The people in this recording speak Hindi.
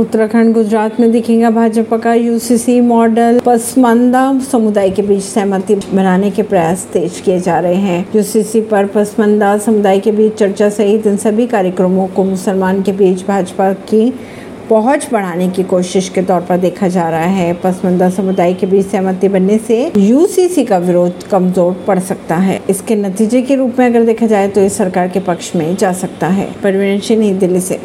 उत्तराखंड, गुजरात में दिखेगा भाजपा का यूसीसी मॉडल पसमानदा समुदाय के बीच सहमति बनाने के प्रयास तेज किए जा रहे हैं। यूसीसी पर पसमानदा समुदाय के बीच चर्चा सहित इन सभी कार्यक्रमों को मुसलमान के बीच भाजपा की पहुँच बढ़ाने की कोशिश के तौर पर देखा जा रहा है। पसमंदा समुदाय के बीच सहमति बनने से यूसीसी का विरोध कमज़ोर पड़ सकता है। इसके नतीजे के रूप में अगर देखा जाए तो इस सरकार के पक्ष में जा सकता है। परवीन सिंह दिल्ली से।